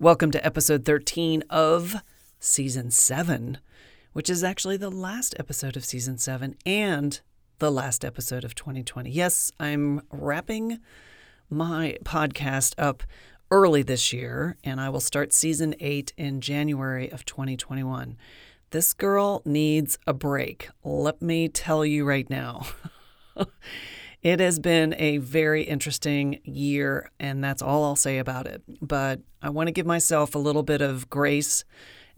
Welcome to episode 13 of season 7, which is actually the last episode of season 7 and the last episode of 2020. Yes, I'm wrapping my podcast up early this year, and I will start season 8 in January of 2021. This girl needs a break. Let me tell you right now. It has been a very interesting year, and that's all I'll say about it. But I want to give myself a little bit of grace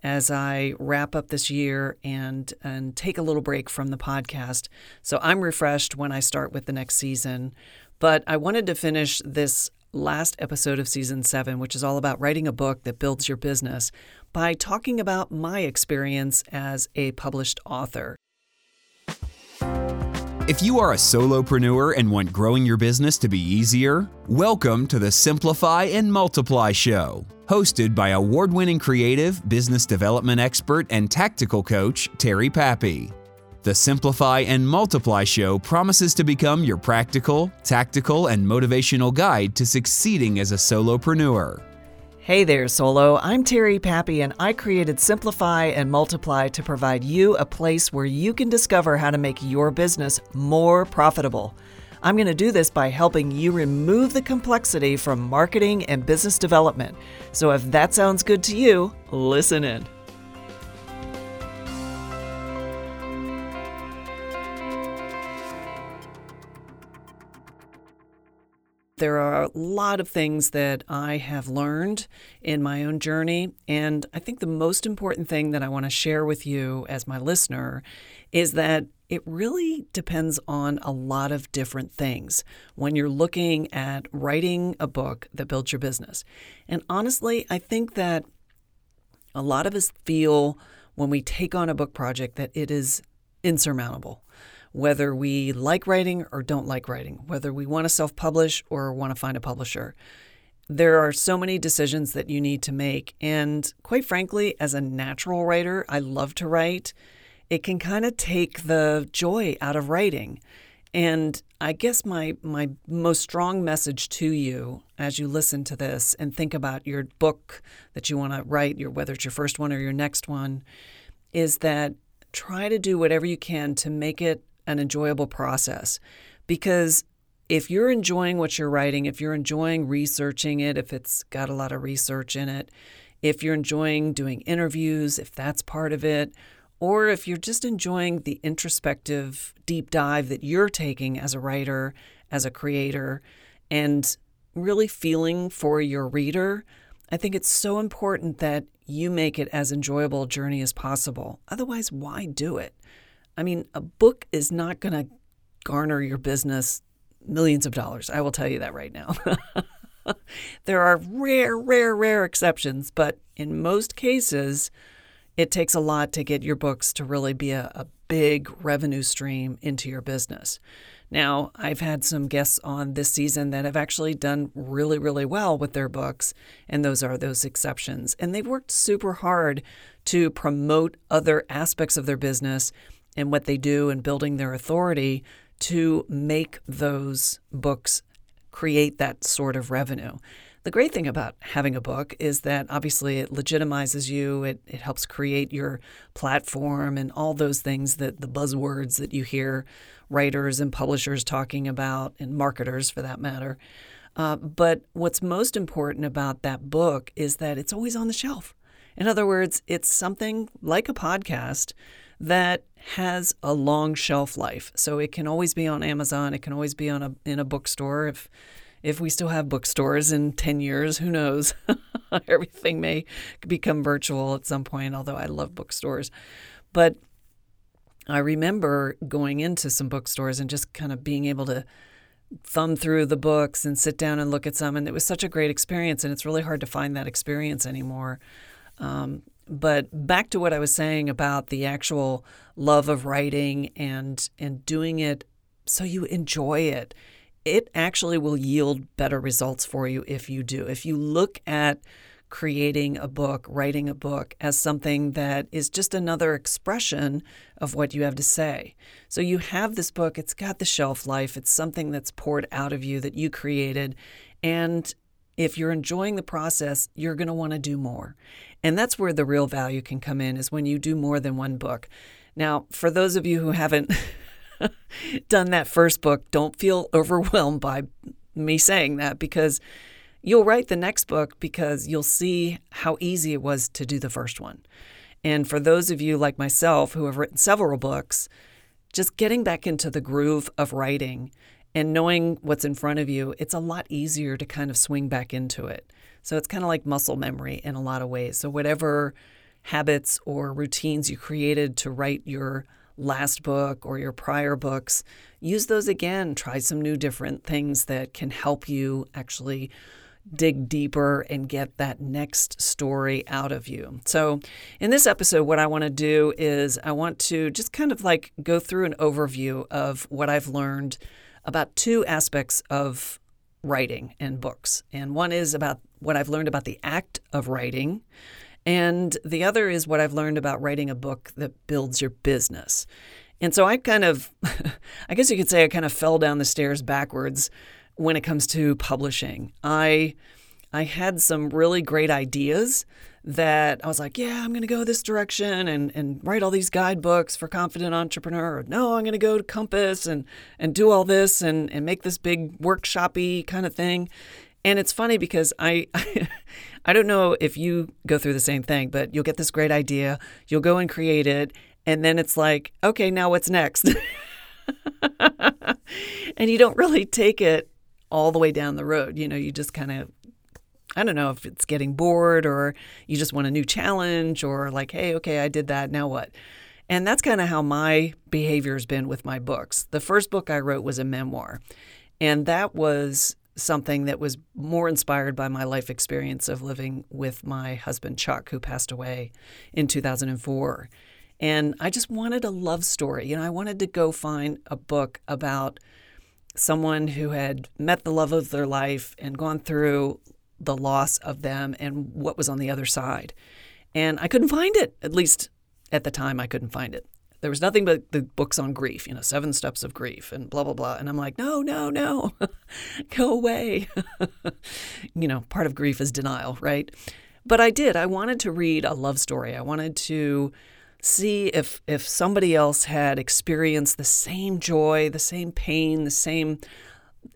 as I wrap up this year and and take a little break from the podcast. So I'm refreshed when I start with the next season. But I wanted to finish this last episode of season 7, which is all about writing a book that builds your business, by talking about my experience as a published author. If you are a solopreneur and want growing your business to be easier, welcome to the Simplify and Multiply Show, hosted by award winning creative, business development expert, and tactical coach, Terry Pappy. The Simplify and Multiply Show promises to become your practical, tactical, and motivational guide to succeeding as a solopreneur. Hey there, Solo. I'm Terry Pappy, and I created Simplify and Multiply to provide you a place where you can discover how to make your business more profitable. I'm going to do this by helping you remove the complexity from marketing and business development. So if that sounds good to you, listen in. There are a lot of things that I have learned in my own journey. And I think the most important thing that I want to share with you as my listener is that it really depends on a lot of different things when you're looking at writing a book that builds your business. And honestly, I think that a lot of us feel when we take on a book project that it is insurmountable whether we like writing or don't like writing, whether we want to self publish or want to find a publisher. There are so many decisions that you need to make. And quite frankly, as a natural writer, I love to write. It can kind of take the joy out of writing. And I guess my, my most strong message to you as you listen to this and think about your book that you want to write, your, whether it's your first one or your next one, is that try to do whatever you can to make it an enjoyable process because if you're enjoying what you're writing, if you're enjoying researching it, if it's got a lot of research in it, if you're enjoying doing interviews, if that's part of it, or if you're just enjoying the introspective deep dive that you're taking as a writer, as a creator, and really feeling for your reader, I think it's so important that you make it as enjoyable a journey as possible. Otherwise, why do it? I mean, a book is not going to garner your business millions of dollars. I will tell you that right now. there are rare, rare, rare exceptions, but in most cases, it takes a lot to get your books to really be a, a big revenue stream into your business. Now, I've had some guests on this season that have actually done really, really well with their books, and those are those exceptions. And they've worked super hard to promote other aspects of their business and what they do in building their authority to make those books create that sort of revenue. The great thing about having a book is that obviously it legitimizes you, it, it helps create your platform and all those things that the buzzwords that you hear writers and publishers talking about, and marketers for that matter. Uh, but what's most important about that book is that it's always on the shelf. In other words, it's something like a podcast that has a long shelf life. So it can always be on Amazon. It can always be on a in a bookstore. If if we still have bookstores in 10 years, who knows? Everything may become virtual at some point, although I love bookstores. But I remember going into some bookstores and just kind of being able to thumb through the books and sit down and look at some. And it was such a great experience. And it's really hard to find that experience anymore. Um, but back to what I was saying about the actual love of writing and and doing it so you enjoy it. It actually will yield better results for you if you do. If you look at creating a book, writing a book as something that is just another expression of what you have to say. So you have this book, it's got the shelf life, it's something that's poured out of you that you created, and if you're enjoying the process, you're going to want to do more. And that's where the real value can come in is when you do more than one book. Now, for those of you who haven't done that first book, don't feel overwhelmed by me saying that because you'll write the next book because you'll see how easy it was to do the first one. And for those of you like myself who have written several books, just getting back into the groove of writing and knowing what's in front of you, it's a lot easier to kind of swing back into it. So it's kind of like muscle memory in a lot of ways. So, whatever habits or routines you created to write your last book or your prior books, use those again. Try some new different things that can help you actually dig deeper and get that next story out of you. So, in this episode, what I want to do is I want to just kind of like go through an overview of what I've learned about two aspects of writing and books. And one is about what I've learned about the act of writing. And the other is what I've learned about writing a book that builds your business. And so I kind of, I guess you could say I kind of fell down the stairs backwards when it comes to publishing. I, I had some really great ideas that I was like, yeah, I'm going to go this direction and, and write all these guidebooks for confident entrepreneur. Or, no, I'm going to go to Compass and, and do all this and, and make this big workshopy kind of thing. And it's funny because I, I don't know if you go through the same thing, but you'll get this great idea, you'll go and create it, and then it's like, okay, now what's next? and you don't really take it all the way down the road. You know, you just kind of I don't know if it's getting bored or you just want a new challenge or like, hey, okay, I did that. Now what? And that's kind of how my behavior has been with my books. The first book I wrote was a memoir, and that was something that was more inspired by my life experience of living with my husband, Chuck, who passed away in 2004. And I just wanted a love story. You know, I wanted to go find a book about someone who had met the love of their life and gone through the loss of them and what was on the other side. And I couldn't find it, at least at the time, I couldn't find it. There was nothing but the books on grief, you know, Seven Steps of Grief and blah, blah, blah. And I'm like, no, no, no, go away. you know, part of grief is denial, right? But I did. I wanted to read a love story. I wanted to see if if somebody else had experienced the same joy, the same pain, the same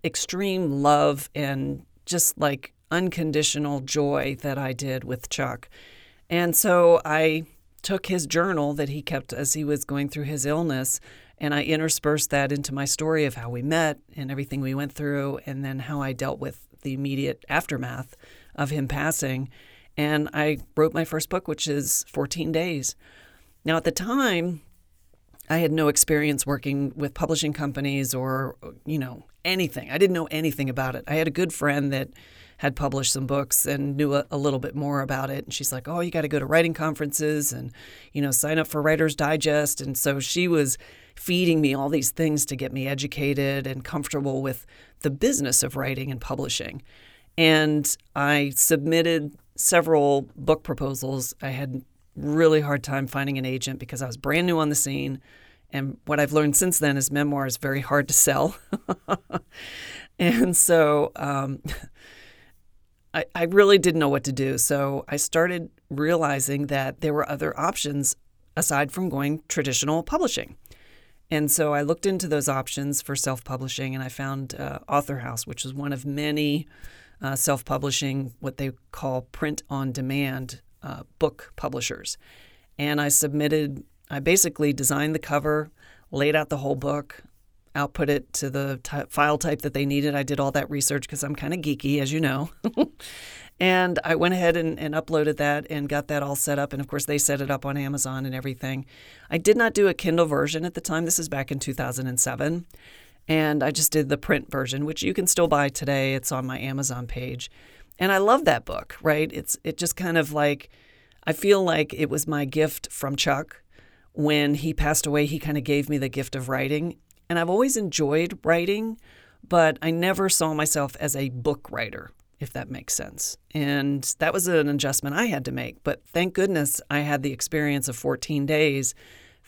extreme love and just like unconditional joy that I did with Chuck. And so I took his journal that he kept as he was going through his illness and I interspersed that into my story of how we met and everything we went through and then how I dealt with the immediate aftermath of him passing. And I wrote my first book, which is 14 Days. Now, at the time, I had no experience working with publishing companies or, you know, anything. I didn't know anything about it. I had a good friend that had published some books and knew a, a little bit more about it. And she's like, "Oh, you got to go to writing conferences and you know sign up for Writers Digest." And so she was feeding me all these things to get me educated and comfortable with the business of writing and publishing. And I submitted several book proposals. I had really hard time finding an agent because I was brand new on the scene. And what I've learned since then is memoir is very hard to sell. and so um, I, I really didn't know what to do. So I started realizing that there were other options aside from going traditional publishing. And so I looked into those options for self publishing and I found uh, Author House, which is one of many uh, self publishing, what they call print on demand uh, book publishers. And I submitted, I basically designed the cover, laid out the whole book, output it to the t- file type that they needed. I did all that research because I'm kind of geeky, as you know. and I went ahead and, and, uploaded that and got that all set up. And of course, they set it up on Amazon and everything. I did not do a Kindle version at the time. This is back in 2007. And I just did the print version, which you can still buy today. It's on my Amazon page. And I love that book, right? It's it just kind of like I feel like it was my gift from Chuck when he passed away, he kind of gave me the gift of writing. And I've always enjoyed writing, but I never saw myself as a book writer, if that makes sense. And that was an adjustment I had to make. But thank goodness I had the experience of 14 days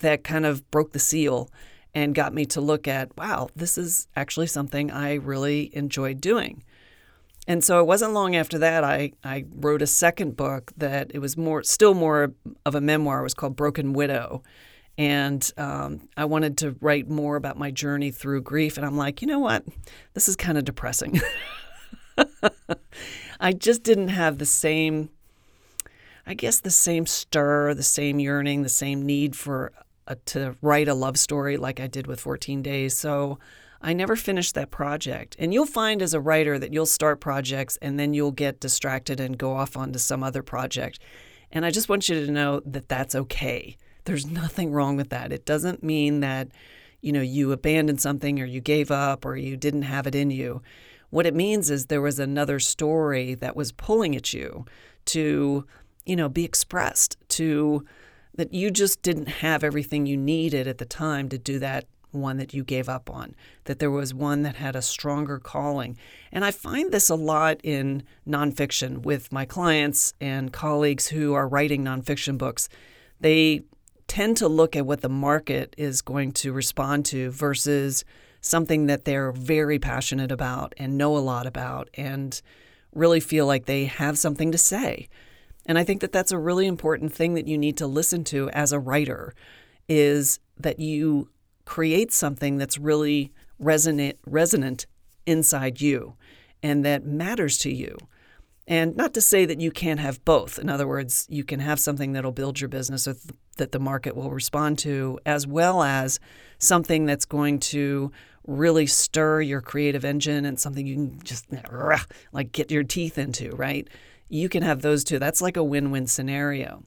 that kind of broke the seal and got me to look at wow, this is actually something I really enjoyed doing. and so it wasn't long after that I, I wrote a second book that it was more still more of a memoir. It was called Broken Widow. And um, I wanted to write more about my journey through grief. And I'm like, you know what? This is kind of depressing. I just didn't have the same, I guess, the same stir, the same yearning, the same need for uh, to write a love story like I did with 14 Days. So I never finished that project. And you'll find as a writer that you'll start projects and then you'll get distracted and go off onto some other project. And I just want you to know that that's okay. There's nothing wrong with that. It doesn't mean that you know you abandoned something or you gave up or you didn't have it in you. What it means is there was another story that was pulling at you to, you know, be expressed, to that you just didn't have everything you needed at the time to do that one that you gave up on, that there was one that had a stronger calling. And I find this a lot in nonfiction with my clients and colleagues who are writing nonfiction books. They tend to look at what the market is going to respond to versus something that they're very passionate about and know a lot about and really feel like they have something to say. And I think that that's a really important thing that you need to listen to as a writer is that you create something that's really resonant resonant inside you and that matters to you. And not to say that you can't have both. In other words, you can have something that'll build your business that the market will respond to, as well as something that's going to really stir your creative engine and something you can just like get your teeth into, right? You can have those two. That's like a win win scenario.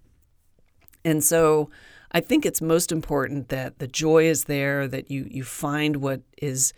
And so I think it's most important that the joy is there, that you, you find what is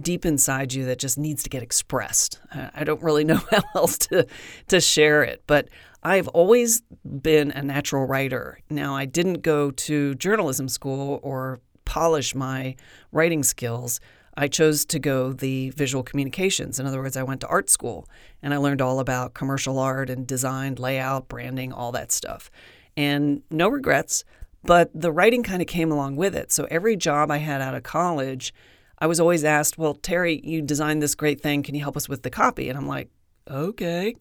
deep inside you that just needs to get expressed. I don't really know how else to, to share it, but I've always been a natural writer. Now, I didn't go to journalism school or polish my writing skills. I chose to go the visual communications. In other words, I went to art school and I learned all about commercial art and design, layout, branding, all that stuff. And no regrets, but the writing kind of came along with it. So every job I had out of college, I was always asked, Well, Terry, you designed this great thing. Can you help us with the copy? And I'm like, Okay.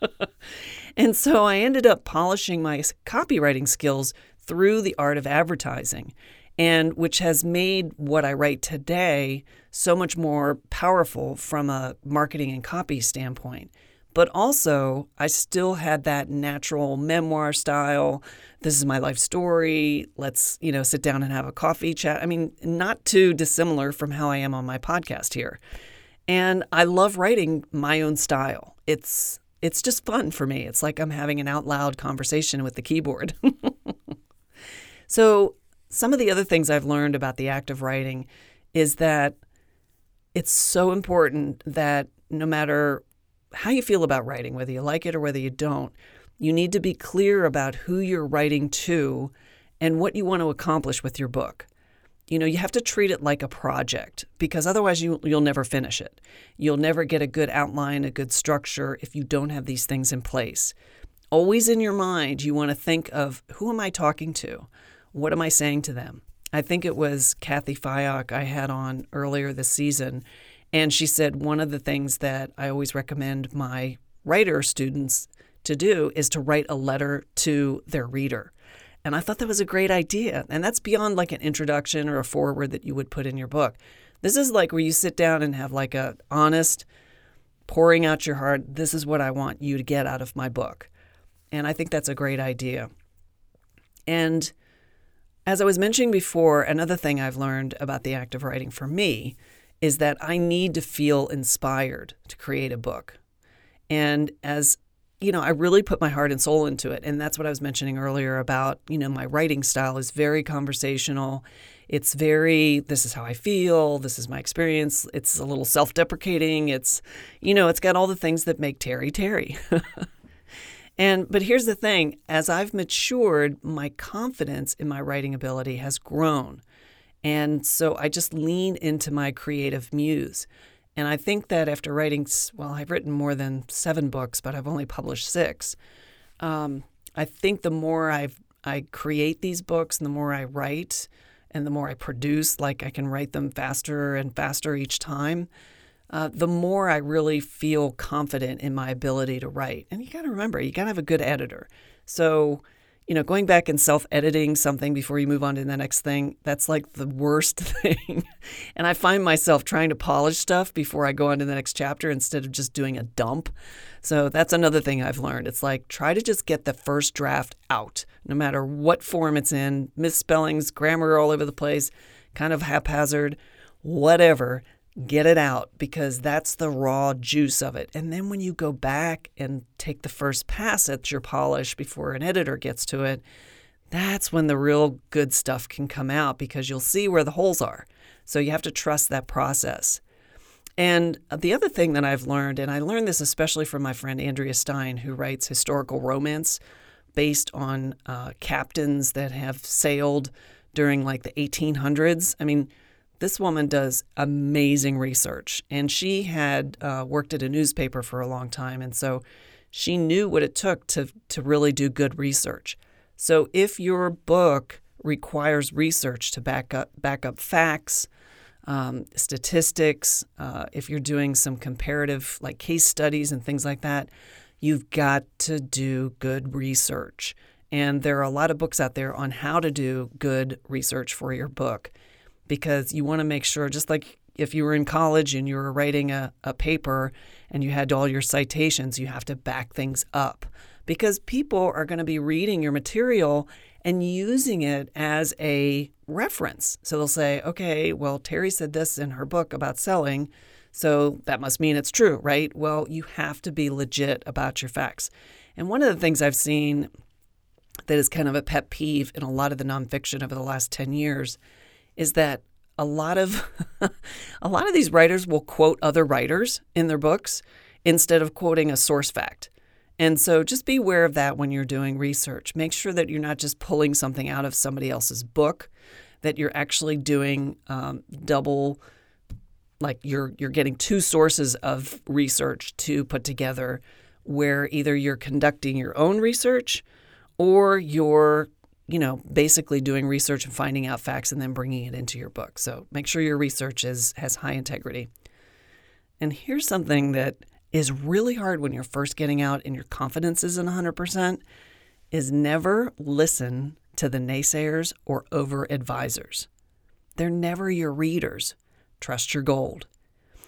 and so I ended up polishing my copywriting skills through the art of advertising, and which has made what I write today so much more powerful from a marketing and copy standpoint. But also, I still had that natural memoir style. This is my life story. Let's, you know, sit down and have a coffee chat. I mean, not too dissimilar from how I am on my podcast here. And I love writing my own style. It's it's just fun for me. It's like I'm having an out loud conversation with the keyboard. so, some of the other things I've learned about the act of writing is that it's so important that no matter how you feel about writing, whether you like it or whether you don't, you need to be clear about who you're writing to and what you want to accomplish with your book. You know, you have to treat it like a project because otherwise you, you'll never finish it. You'll never get a good outline, a good structure if you don't have these things in place. Always in your mind, you want to think of who am I talking to? What am I saying to them? I think it was Cathy Fyock I had on earlier this season and she said one of the things that I always recommend my writer students to do is to write a letter to their reader. And I thought that was a great idea. And that's beyond like an introduction or a foreword that you would put in your book. This is like where you sit down and have like a honest pouring out your heart, this is what I want you to get out of my book. And I think that's a great idea. And as I was mentioning before, another thing I've learned about the act of writing for me is that I need to feel inspired to create a book. And as you know, I really put my heart and soul into it. And that's what I was mentioning earlier about, you know, my writing style is very conversational. It's very, this is how I feel, this is my experience. It's a little self deprecating. It's, you know, it's got all the things that make Terry Terry. and, but here's the thing as I've matured, my confidence in my writing ability has grown. And so I just lean into my creative muse. And I think that after writing, well, I've written more than seven books, but I've only published six. Um, I think the more I I create these books and the more I write and the more I produce, like I can write them faster and faster each time, uh, the more I really feel confident in my ability to write. And you got to remember, you got to have a good editor. So, you know, going back and self editing something before you move on to the next thing, that's like the worst thing. and I find myself trying to polish stuff before I go on to the next chapter instead of just doing a dump. So that's another thing I've learned. It's like try to just get the first draft out, no matter what form it's in, misspellings, grammar all over the place, kind of haphazard, whatever get it out because that's the raw juice of it. And then when you go back and take the first pass at your polish before an editor gets to it, that's when the real good stuff can come out because you'll see where the holes are. So you have to trust that process. And the other thing that I've learned, and I learned this especially from my friend Andrea Stein, who writes historical romance based on uh, captains that have sailed during like the 1800s. I mean, this woman does amazing research, and she had uh, worked at a newspaper for a long time, and so she knew what it took to to really do good research. So if your book requires research to back up back up facts, um, statistics, uh, if you're doing some comparative like case studies and things like that, you've got to do good research. And there are a lot of books out there on how to do good research for your book because you want to make sure, just like if you were in college and you were writing a, a paper and you had all your citations, you have to back things up because people are going to be reading your material and using it as a reference. So they'll say, okay, well, Terry said this in her book about selling. So that must mean it's true, right? Well, you have to be legit about your facts. And one of the things I've seen that is kind of a pet peeve in a lot of the nonfiction over the last 10 years is that a lot of a lot of these writers will quote other writers in their books instead of quoting a source fact. And so just be aware of that when you're doing research. Make sure that you're not just pulling something out of somebody else's book, that you're actually doing um, double, like you're you're getting two sources of research to put together, where either you're conducting your own research or you're you know, basically doing research and finding out facts and then bringing it into your book. So make sure your research is has high integrity. And here's something that is really hard when you're first getting out and your confidence isn't 100% is never listen to the naysayers or over advisors. They're never your readers. Trust your gold.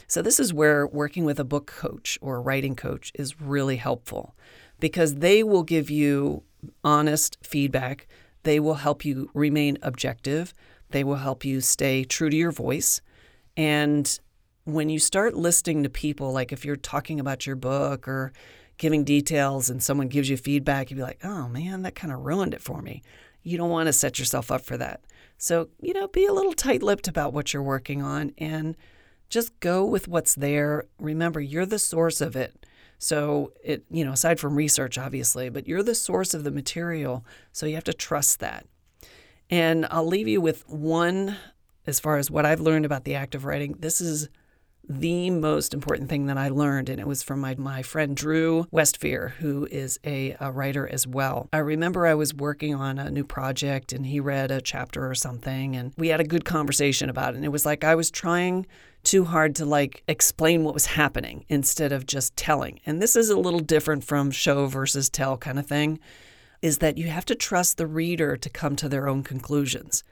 So, this is where working with a book coach or a writing coach is really helpful because they will give you honest feedback they will help you remain objective. They will help you stay true to your voice. And when you start listening to people, like if you're talking about your book or giving details and someone gives you feedback, you'd be like, oh man, that kind of ruined it for me. You don't want to set yourself up for that. So, you know, be a little tight lipped about what you're working on and just go with what's there. Remember, you're the source of it. So it, you know, aside from research, obviously, but you're the source of the material. So you have to trust that. And I'll leave you with one as far as what I've learned about the act of writing. This is the most important thing that I learned, and it was from my, my friend Drew Westfear, who is a, a writer as well. I remember I was working on a new project, and he read a chapter or something, and we had a good conversation about it. And it was like I was trying too hard to like explain what was happening instead of just telling. And this is a little different from show versus tell kind of thing, is that you have to trust the reader to come to their own conclusions.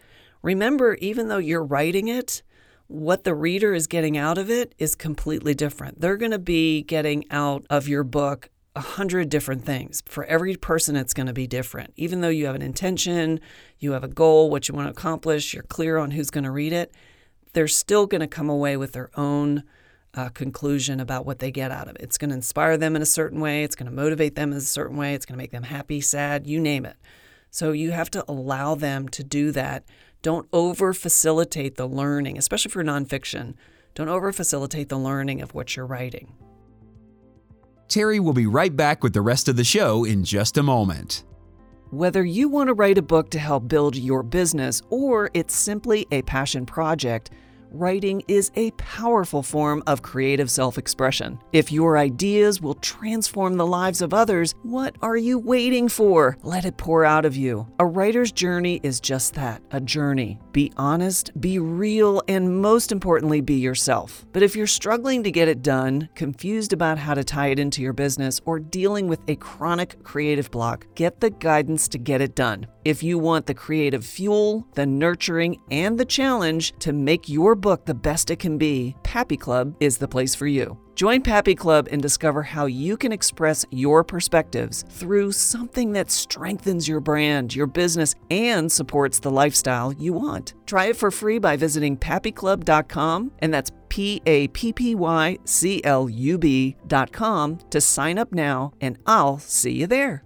Remember, even though you're writing it, what the reader is getting out of it is completely different. They're going to be getting out of your book a hundred different things. For every person, it's going to be different. Even though you have an intention, you have a goal, what you want to accomplish, you're clear on who's going to read it, they're still going to come away with their own uh, conclusion about what they get out of it. It's going to inspire them in a certain way. It's going to motivate them in a certain way. It's going to make them happy, sad, you name it. So you have to allow them to do that. Don't over facilitate the learning, especially for nonfiction. Don't over facilitate the learning of what you're writing. Terry will be right back with the rest of the show in just a moment. Whether you want to write a book to help build your business or it's simply a passion project, writing is a powerful form of creative self expression. If your ideas will transform the lives of others, what are you waiting for? Let it pour out of you. A writer's journey is just that a journey. Be honest, be real, and most importantly, be yourself. But if you're struggling to get it done, confused about how to tie it into your business, or dealing with a chronic creative block, get the guidance to get it done. If you want the creative fuel, the nurturing, and the challenge to make your book the best it can be, Pappy Club is the place for you. Join Pappy Club and discover how you can express your perspectives through something that strengthens your brand, your business, and supports the lifestyle you want. Try it for free by visiting pappyclub.com, and that's P A P P Y C L U B.com to sign up now, and I'll see you there.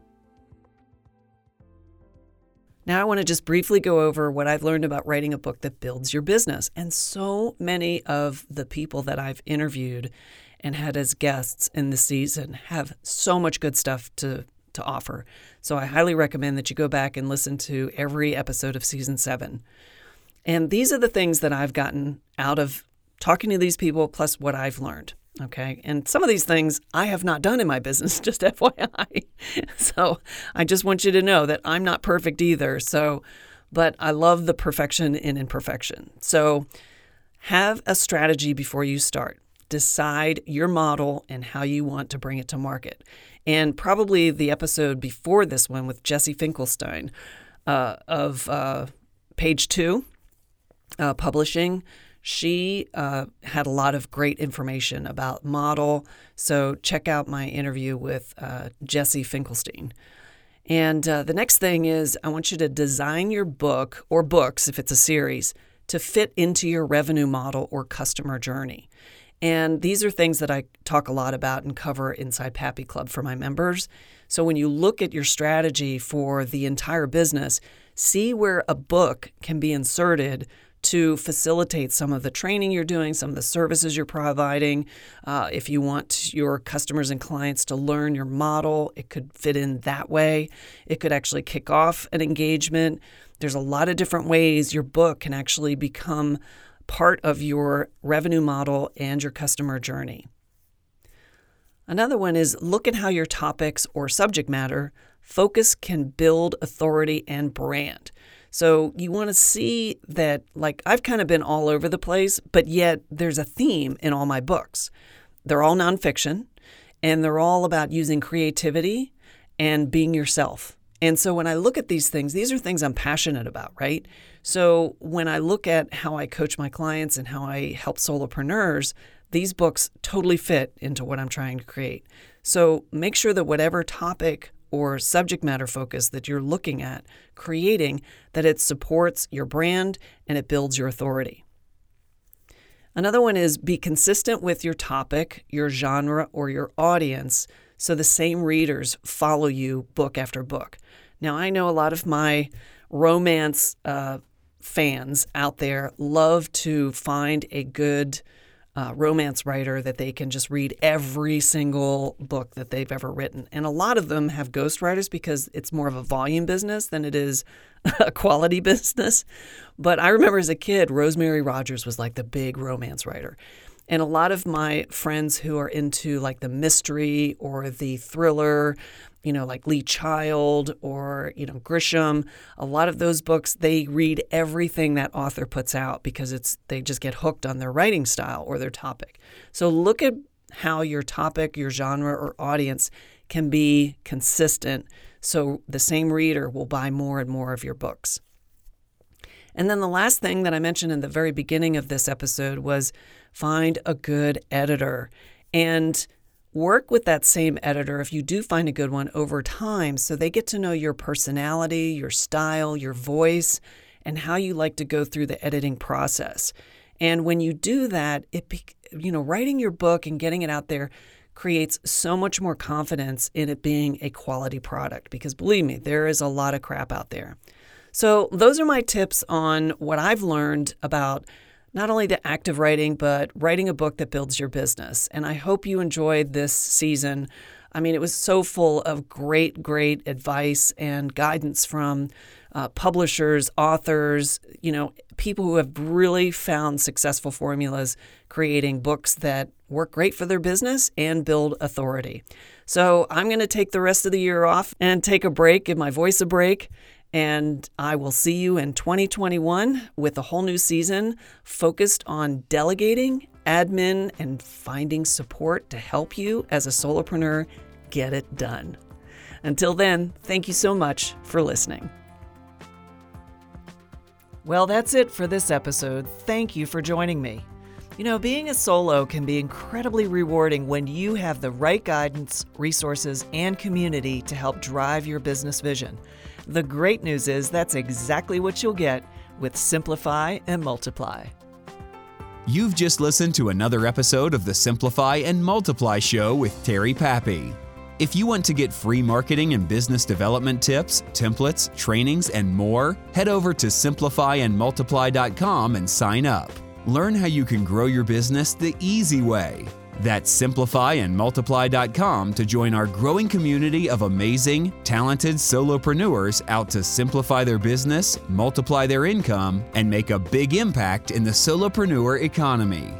Now, I want to just briefly go over what I've learned about writing a book that builds your business. And so many of the people that I've interviewed and had as guests in the season have so much good stuff to, to offer. So I highly recommend that you go back and listen to every episode of season seven. And these are the things that I've gotten out of talking to these people, plus what I've learned. Okay. And some of these things I have not done in my business, just FYI. so I just want you to know that I'm not perfect either. So, but I love the perfection in imperfection. So have a strategy before you start. Decide your model and how you want to bring it to market. And probably the episode before this one with Jesse Finkelstein uh, of uh, page two, uh, publishing she uh, had a lot of great information about model. So check out my interview with uh, Jesse Finkelstein. And uh, the next thing is, I want you to design your book or books, if it's a series, to fit into your revenue model or customer journey. And these are things that I talk a lot about and cover inside Pappy Club for my members. So when you look at your strategy for the entire business, see where a book can be inserted to facilitate some of the training you're doing, some of the services you're providing. Uh, if you want your customers and clients to learn your model, it could fit in that way. It could actually kick off an engagement. There's a lot of different ways your book can actually become part of your revenue model and your customer journey. Another one is look at how your topics or subject matter focus can build authority and brand. So you want to see that, like, I've kind of been all over the place, but yet there's a theme in all my books. They're all nonfiction and they're all about using creativity and being yourself. And so when I look at these things, these are things I'm passionate about, right? So when I look at how I coach my clients and how I help solopreneurs, these books totally fit into what I'm trying to create. So make sure that whatever topic or subject matter focus that you're looking at creating, that it supports your brand and it builds your authority. Another one is be consistent with your topic, your genre, or your audience so the same readers follow you book after book. Now, I know a lot of my romance uh, fans out there love to find a good uh, romance writer that they can just read every single book that they've ever written. And a lot of them have ghostwriters because it's more of a volume business than it is a quality business. But I remember as a kid, Rosemary Rogers was like the big romance writer. And a lot of my friends who are into like the mystery or the thriller, you know, like Lee Child or, you know, Grisham, a lot of those books, they read everything that author puts out because it's they just get hooked on their writing style or their topic. So look at how your topic, your genre or audience can be consistent so the same reader will buy more and more of your books. And then the last thing that I mentioned in the very beginning of this episode was find a good editor. And work with that same editor if you do find a good one over time so they get to know your personality, your style, your voice, and how you like to go through the editing process. And when you do that, it you know, writing your book and getting it out there creates so much more confidence in it being a quality product because believe me, there is a lot of crap out there. So, those are my tips on what I've learned about not only the act of writing, but writing a book that builds your business. And I hope you enjoyed this season I mean, it was so full of great, great advice and guidance from uh, publishers, authors, you know, people who have really found successful formulas creating books that work great for their business and build authority. So I'm going to take the rest of the year off and take a break, give my voice a break. And I will see you in 2021 with a whole new season focused on delegating, admin, and finding support to help you as a solopreneur get it done. Until then, thank you so much for listening. Well, that's it for this episode. Thank you for joining me. You know, being a solo can be incredibly rewarding when you have the right guidance, resources, and community to help drive your business vision. The great news is that's exactly what you'll get with Simplify and Multiply. You've just listened to another episode of the Simplify and Multiply Show with Terry Pappy. If you want to get free marketing and business development tips, templates, trainings, and more, head over to simplifyandmultiply.com and sign up. Learn how you can grow your business the easy way. That's simplifyandmultiply.com to join our growing community of amazing, talented solopreneurs out to simplify their business, multiply their income, and make a big impact in the solopreneur economy.